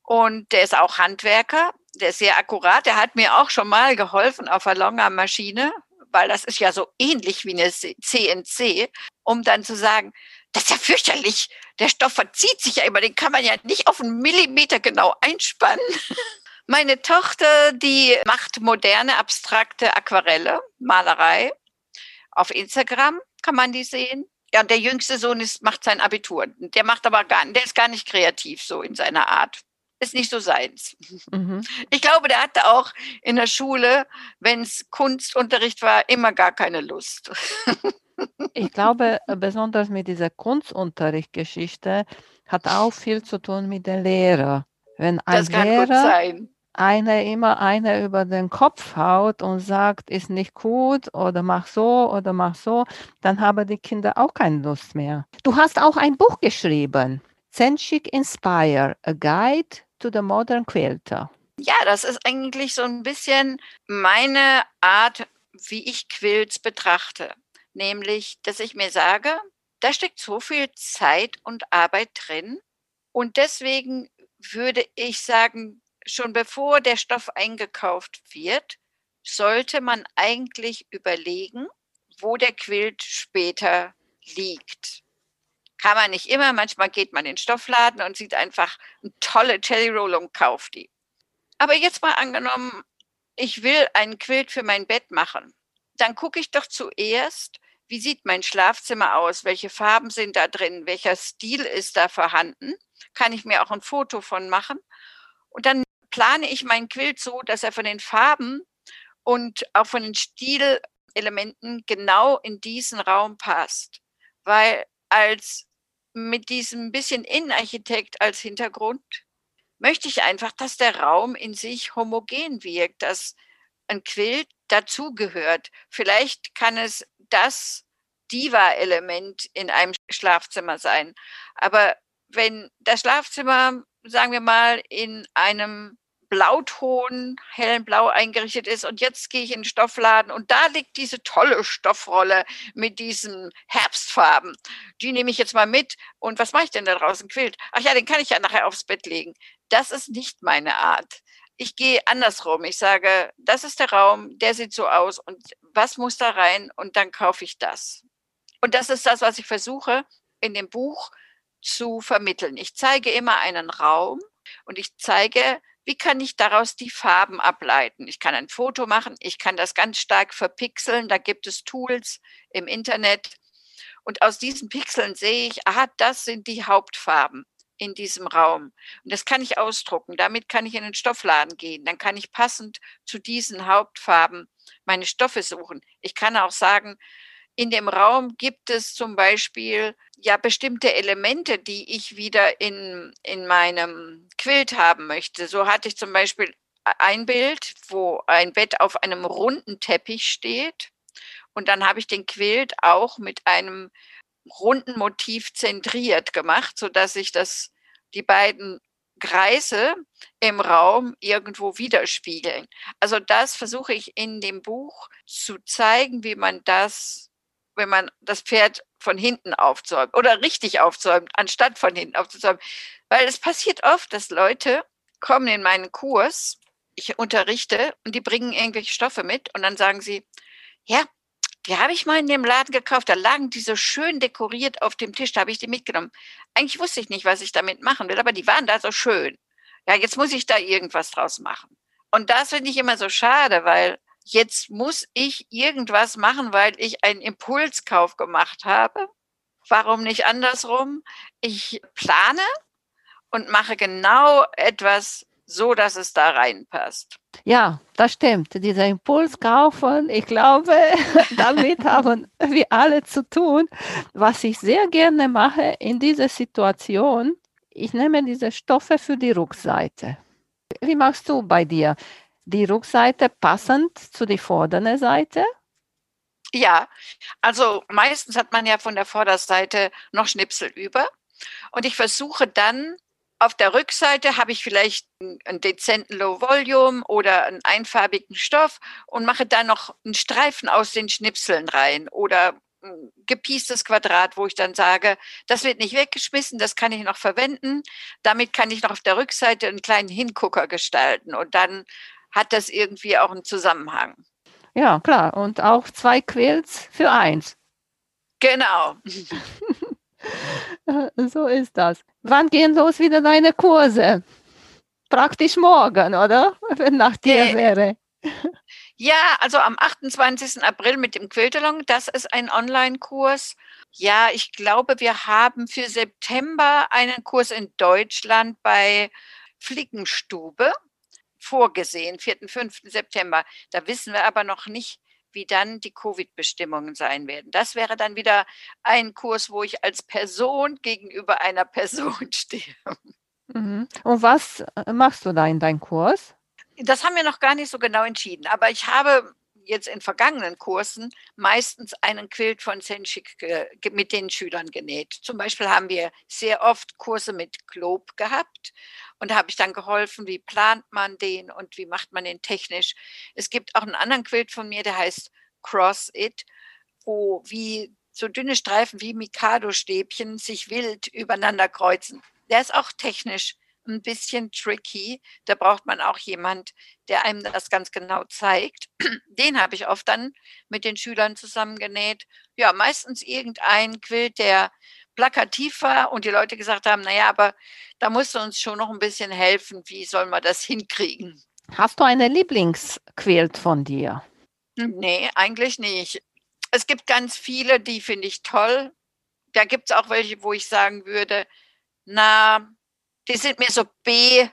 und der ist auch Handwerker. Der ist sehr akkurat. Der hat mir auch schon mal geholfen auf der Longer-Maschine, weil das ist ja so ähnlich wie eine CNC, um dann zu sagen, das ist ja fürchterlich. Der Stoff verzieht sich ja immer, den kann man ja nicht auf einen Millimeter genau einspannen. Meine Tochter, die macht moderne, abstrakte Aquarelle, Malerei. Auf Instagram kann man die sehen. Ja, und der jüngste Sohn ist, macht sein Abitur. Der macht aber gar, der ist gar nicht kreativ so in seiner Art. Ist nicht so seins. Mhm. Ich glaube, der hatte auch in der Schule, wenn es Kunstunterricht war, immer gar keine Lust. Ich glaube, äh, besonders mit dieser Kunstunterrichtgeschichte hat auch viel zu tun mit dem Lehrer. Wenn ein Lehrer sein. eine immer eine über den Kopf haut und sagt, ist nicht gut oder mach so oder mach so, dann haben die Kinder auch keine Lust mehr. Du hast auch ein Buch geschrieben, Zenchik Inspire, A Guide to the Modern Quilter. Ja, das ist eigentlich so ein bisschen meine Art, wie ich Quilts betrachte. Nämlich, dass ich mir sage, da steckt so viel Zeit und Arbeit drin. Und deswegen würde ich sagen, schon bevor der Stoff eingekauft wird, sollte man eigentlich überlegen, wo der Quilt später liegt. Kann man nicht immer, manchmal geht man in den Stoffladen und sieht einfach eine tolle Jelly Roll und kauft die. Aber jetzt mal angenommen, ich will einen Quilt für mein Bett machen. Dann gucke ich doch zuerst, wie sieht mein Schlafzimmer aus? Welche Farben sind da drin? Welcher Stil ist da vorhanden? kann ich mir auch ein Foto von machen. Und dann plane ich meinen Quilt so, dass er von den Farben und auch von den Stilelementen genau in diesen Raum passt. Weil als mit diesem bisschen Innenarchitekt als Hintergrund möchte ich einfach, dass der Raum in sich homogen wirkt, dass ein Quilt dazugehört. Vielleicht kann es das Diva-Element in einem Schlafzimmer sein. Aber wenn das Schlafzimmer, sagen wir mal, in einem Blauton, hellen Blau eingerichtet ist und jetzt gehe ich in den Stoffladen und da liegt diese tolle Stoffrolle mit diesen Herbstfarben. Die nehme ich jetzt mal mit und was mache ich denn da draußen? Quilt. Ach ja, den kann ich ja nachher aufs Bett legen. Das ist nicht meine Art. Ich gehe andersrum. Ich sage, das ist der Raum, der sieht so aus und was muss da rein und dann kaufe ich das. Und das ist das, was ich versuche in dem Buch zu vermitteln. Ich zeige immer einen Raum und ich zeige, wie kann ich daraus die Farben ableiten? Ich kann ein Foto machen, ich kann das ganz stark verpixeln, da gibt es Tools im Internet. Und aus diesen Pixeln sehe ich, aha, das sind die Hauptfarben in diesem Raum. Und das kann ich ausdrucken. Damit kann ich in den Stoffladen gehen. Dann kann ich passend zu diesen Hauptfarben meine Stoffe suchen. Ich kann auch sagen, in dem Raum gibt es zum Beispiel ja bestimmte Elemente, die ich wieder in, in meinem Quilt haben möchte. So hatte ich zum Beispiel ein Bild, wo ein Bett auf einem runden Teppich steht. Und dann habe ich den Quilt auch mit einem runden Motiv zentriert gemacht, sodass ich das, die beiden Kreise im Raum irgendwo widerspiegeln. Also das versuche ich in dem Buch zu zeigen, wie man das wenn man das Pferd von hinten aufzäumt oder richtig aufzäumt, anstatt von hinten aufzuzäumen. Weil es passiert oft, dass Leute kommen in meinen Kurs, ich unterrichte und die bringen irgendwelche Stoffe mit und dann sagen sie, ja, die habe ich mal in dem Laden gekauft, da lagen die so schön dekoriert auf dem Tisch, da habe ich die mitgenommen. Eigentlich wusste ich nicht, was ich damit machen will, aber die waren da so schön. Ja, jetzt muss ich da irgendwas draus machen. Und das finde ich immer so schade, weil jetzt muss ich irgendwas machen, weil ich einen Impulskauf gemacht habe. Warum nicht andersrum? Ich plane und mache genau etwas so, dass es da reinpasst. Ja, das stimmt. Dieser Impulskaufen, ich glaube, damit haben wir alle zu tun. Was ich sehr gerne mache in dieser Situation, ich nehme diese Stoffe für die Rückseite. Wie machst du bei dir? Die Rückseite passend zu der vorderen Seite? Ja, also meistens hat man ja von der Vorderseite noch Schnipsel über. Und ich versuche dann, auf der Rückseite habe ich vielleicht einen dezenten Low Volume oder einen einfarbigen Stoff und mache dann noch einen Streifen aus den Schnipseln rein oder ein gepiestes Quadrat, wo ich dann sage, das wird nicht weggeschmissen, das kann ich noch verwenden. Damit kann ich noch auf der Rückseite einen kleinen Hingucker gestalten und dann hat das irgendwie auch einen Zusammenhang. Ja, klar. Und auch zwei Quills für eins. Genau. so ist das. Wann gehen los wieder deine Kurse? Praktisch morgen, oder? Wenn nach dir äh, wäre. Ja, also am 28. April mit dem Quiltalong. Das ist ein Online-Kurs. Ja, ich glaube, wir haben für September einen Kurs in Deutschland bei Flickenstube vorgesehen, 4., 5. September. Da wissen wir aber noch nicht, wie dann die Covid-Bestimmungen sein werden. Das wäre dann wieder ein Kurs, wo ich als Person gegenüber einer Person stehe. Mhm. Und was äh, machst du da in deinem Kurs? Das haben wir noch gar nicht so genau entschieden, aber ich habe jetzt in vergangenen Kursen meistens einen Quilt von Senschik mit den Schülern genäht. Zum Beispiel haben wir sehr oft Kurse mit Globe gehabt und da habe ich dann geholfen, wie plant man den und wie macht man den technisch. Es gibt auch einen anderen Quilt von mir, der heißt Cross It, wo wie so dünne Streifen wie Mikado-Stäbchen sich wild übereinander kreuzen. Der ist auch technisch ein bisschen tricky. Da braucht man auch jemand, der einem das ganz genau zeigt. Den habe ich oft dann mit den Schülern zusammengenäht. Ja, meistens irgendein Quilt, der plakativ war und die Leute gesagt haben, naja, aber da musst du uns schon noch ein bisschen helfen. Wie soll man das hinkriegen? Hast du eine Lieblingsquilt von dir? Nee, eigentlich nicht. Es gibt ganz viele, die finde ich toll. Da gibt es auch welche, wo ich sagen würde, na, die sind mir so B,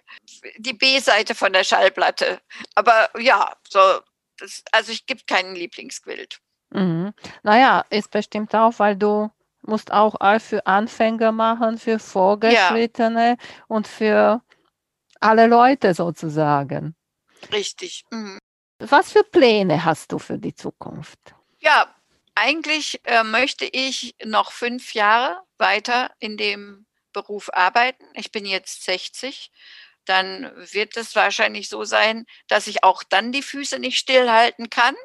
die B-Seite von der Schallplatte. Aber ja, so, das, also ich gibt keinen Lieblingsquilt. Mhm. Naja, ist bestimmt auch, weil du musst auch all für Anfänger machen, für Vorgeschrittene ja. und für alle Leute sozusagen. Richtig. Mhm. Was für Pläne hast du für die Zukunft? Ja, eigentlich äh, möchte ich noch fünf Jahre weiter in dem Beruf arbeiten. Ich bin jetzt 60. Dann wird es wahrscheinlich so sein, dass ich auch dann die Füße nicht stillhalten kann.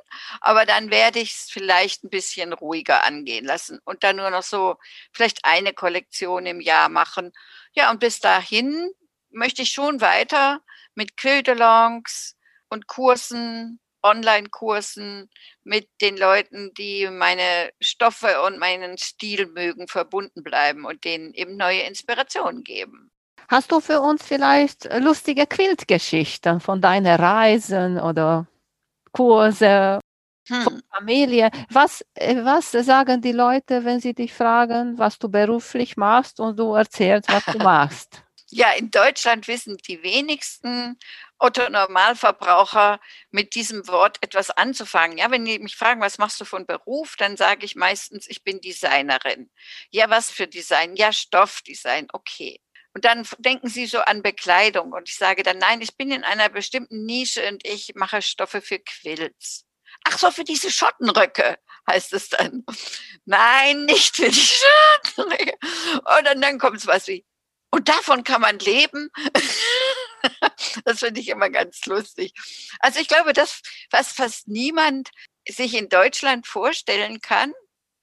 Aber dann werde ich es vielleicht ein bisschen ruhiger angehen lassen und dann nur noch so vielleicht eine Kollektion im Jahr machen. Ja, und bis dahin möchte ich schon weiter mit Quiltalongs und Kursen Online-Kursen mit den Leuten, die meine Stoffe und meinen Stil mögen, verbunden bleiben und denen eben neue Inspirationen geben. Hast du für uns vielleicht lustige Quiltgeschichten von deinen Reisen oder Kurse hm. Familie? Was, äh, was sagen die Leute, wenn sie dich fragen, was du beruflich machst und du erzählst, was du machst? Ja, in Deutschland wissen die wenigsten Otto Normalverbraucher mit diesem Wort etwas anzufangen. Ja, wenn die mich fragen, was machst du von Beruf, dann sage ich meistens, ich bin Designerin. Ja, was für Design? Ja, Stoffdesign. Okay. Und dann denken sie so an Bekleidung und ich sage dann, nein, ich bin in einer bestimmten Nische und ich mache Stoffe für Quilts. Ach so, für diese Schottenröcke heißt es dann. Nein, nicht für die Schottenröcke. Und dann, dann kommt es was wie, und davon kann man leben. das finde ich immer ganz lustig. Also ich glaube, das, was fast niemand sich in Deutschland vorstellen kann,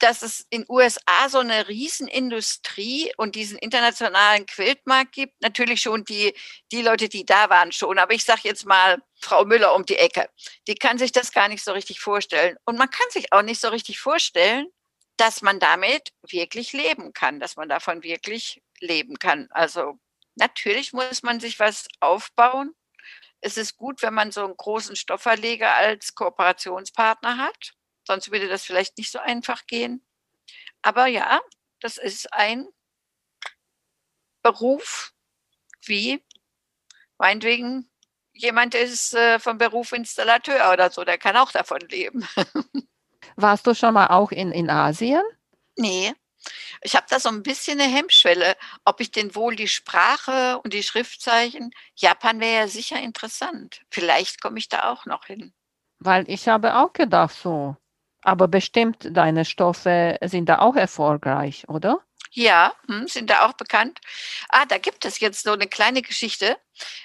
dass es in USA so eine Riesenindustrie und diesen internationalen Quiltmarkt gibt. Natürlich schon die, die Leute, die da waren schon. Aber ich sage jetzt mal Frau Müller um die Ecke. Die kann sich das gar nicht so richtig vorstellen. Und man kann sich auch nicht so richtig vorstellen, dass man damit wirklich leben kann, dass man davon wirklich leben kann. Also natürlich muss man sich was aufbauen. Es ist gut, wenn man so einen großen Stoffverleger als Kooperationspartner hat. Sonst würde das vielleicht nicht so einfach gehen. Aber ja, das ist ein Beruf, wie meinetwegen jemand ist äh, vom Beruf Installateur oder so, der kann auch davon leben. Warst du schon mal auch in, in Asien? Nee, ich habe da so ein bisschen eine Hemmschwelle, ob ich denn wohl die Sprache und die Schriftzeichen Japan wäre ja sicher interessant. Vielleicht komme ich da auch noch hin. Weil ich habe auch gedacht so. Aber bestimmt deine Stoffe sind da auch erfolgreich, oder? Ja, hm, sind da auch bekannt. Ah, da gibt es jetzt so eine kleine Geschichte.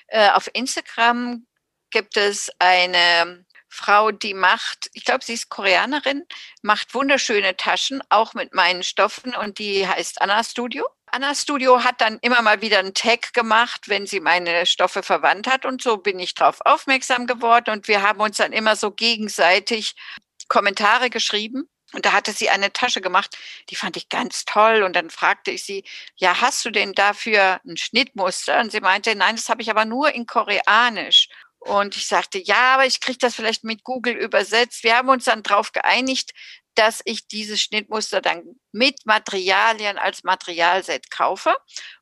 Äh, auf Instagram gibt es eine Frau, die macht, ich glaube, sie ist Koreanerin, macht wunderschöne Taschen, auch mit meinen Stoffen und die heißt Anna Studio. Anna Studio hat dann immer mal wieder einen Tag gemacht, wenn sie meine Stoffe verwandt hat und so bin ich darauf aufmerksam geworden und wir haben uns dann immer so gegenseitig Kommentare geschrieben. Und da hatte sie eine Tasche gemacht, die fand ich ganz toll. Und dann fragte ich sie, ja, hast du denn dafür ein Schnittmuster? Und sie meinte, nein, das habe ich aber nur in Koreanisch. Und ich sagte, ja, aber ich kriege das vielleicht mit Google übersetzt. Wir haben uns dann darauf geeinigt, dass ich dieses Schnittmuster dann mit Materialien als Materialset kaufe.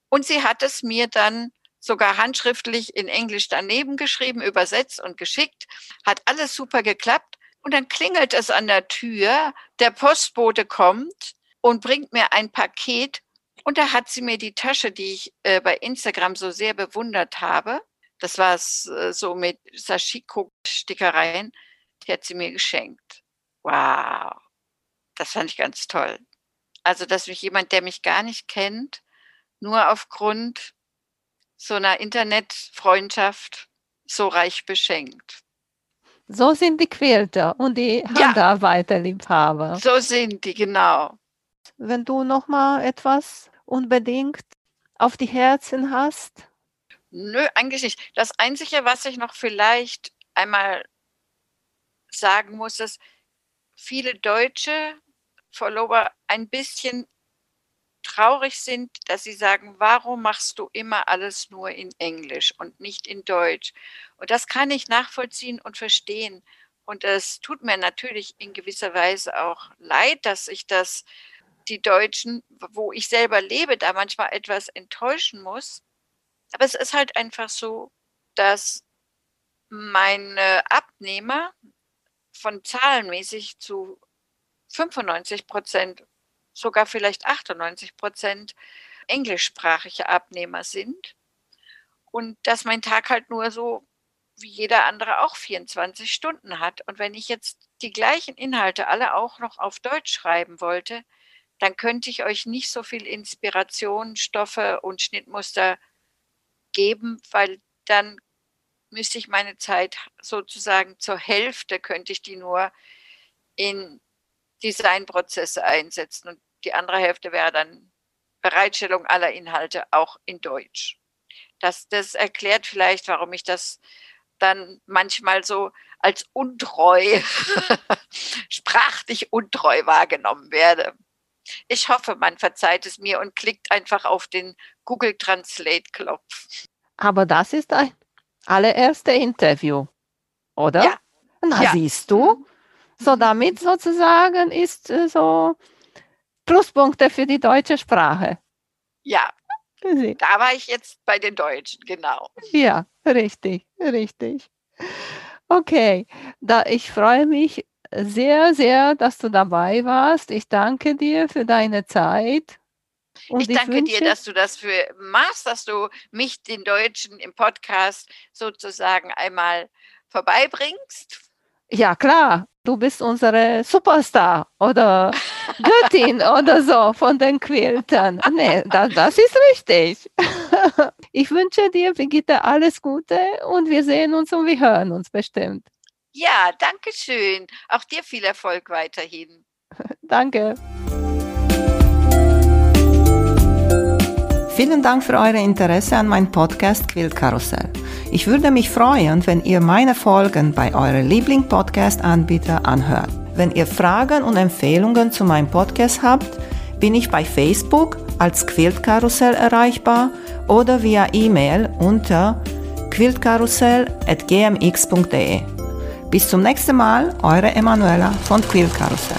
Und sie hat es mir dann sogar handschriftlich in Englisch daneben geschrieben, übersetzt und geschickt. Hat alles super geklappt. Und dann klingelt es an der Tür. Der Postbote kommt und bringt mir ein Paket. Und da hat sie mir die Tasche, die ich äh, bei Instagram so sehr bewundert habe, das war es äh, so mit Sashiko-Stickereien. Die hat sie mir geschenkt. Wow. Das fand ich ganz toll. Also, dass mich jemand, der mich gar nicht kennt, nur aufgrund so einer Internetfreundschaft so reich beschenkt. So sind die Quilter und die Handarbeiterliebhaber. Ja, so sind die, genau. Wenn du noch mal etwas unbedingt auf die Herzen hast, Nö, eigentlich nicht. Das Einzige, was ich noch vielleicht einmal sagen muss, ist, viele deutsche Follower ein bisschen traurig sind, dass sie sagen, warum machst du immer alles nur in Englisch und nicht in Deutsch? Und das kann ich nachvollziehen und verstehen. Und es tut mir natürlich in gewisser Weise auch leid, dass ich das die Deutschen, wo ich selber lebe, da manchmal etwas enttäuschen muss Aber es ist halt einfach so, dass meine Abnehmer von zahlenmäßig zu 95 Prozent, sogar vielleicht 98 Prozent englischsprachige Abnehmer sind. Und dass mein Tag halt nur so wie jeder andere auch 24 Stunden hat. Und wenn ich jetzt die gleichen Inhalte alle auch noch auf Deutsch schreiben wollte, dann könnte ich euch nicht so viel Inspiration, Stoffe und Schnittmuster geben, weil dann müsste ich meine Zeit sozusagen zur Hälfte, könnte ich die nur in Designprozesse einsetzen und die andere Hälfte wäre dann Bereitstellung aller Inhalte auch in Deutsch. Das, das erklärt vielleicht, warum ich das dann manchmal so als untreu, sprachlich untreu wahrgenommen werde. Ich hoffe, man verzeiht es mir und klickt einfach auf den Google Translate Knopf. Aber das ist ein allererste Interview, oder? Ja. Na, Ja. siehst du? So, damit sozusagen ist äh, so Pluspunkte für die deutsche Sprache. Ja, da war ich jetzt bei den Deutschen, genau. Ja, richtig, richtig. Okay, da ich freue mich sehr, sehr, dass du dabei warst. Ich danke dir für deine Zeit. Und ich danke dir, dass du das für machst, dass du mich, den Deutschen, im Podcast sozusagen einmal vorbeibringst. Ja, klar, du bist unsere Superstar oder Göttin oder so von den Quiltern. Nee, das, das ist richtig. Ich wünsche dir, Brigitte, alles Gute und wir sehen uns und wir hören uns bestimmt. Ja, danke schön. Auch dir viel Erfolg weiterhin. Danke. Vielen Dank für euer Interesse an meinem Podcast Quiltkarussell. Ich würde mich freuen, wenn ihr meine Folgen bei eurem Liebling-Podcast-Anbieter anhört. Wenn ihr Fragen und Empfehlungen zu meinem Podcast habt, bin ich bei Facebook als Quiltkarussell erreichbar oder via E-Mail unter quiltkarussell.gmx.de. Bis zum nächsten Mal, eure Emanuela von Quiltkarussell.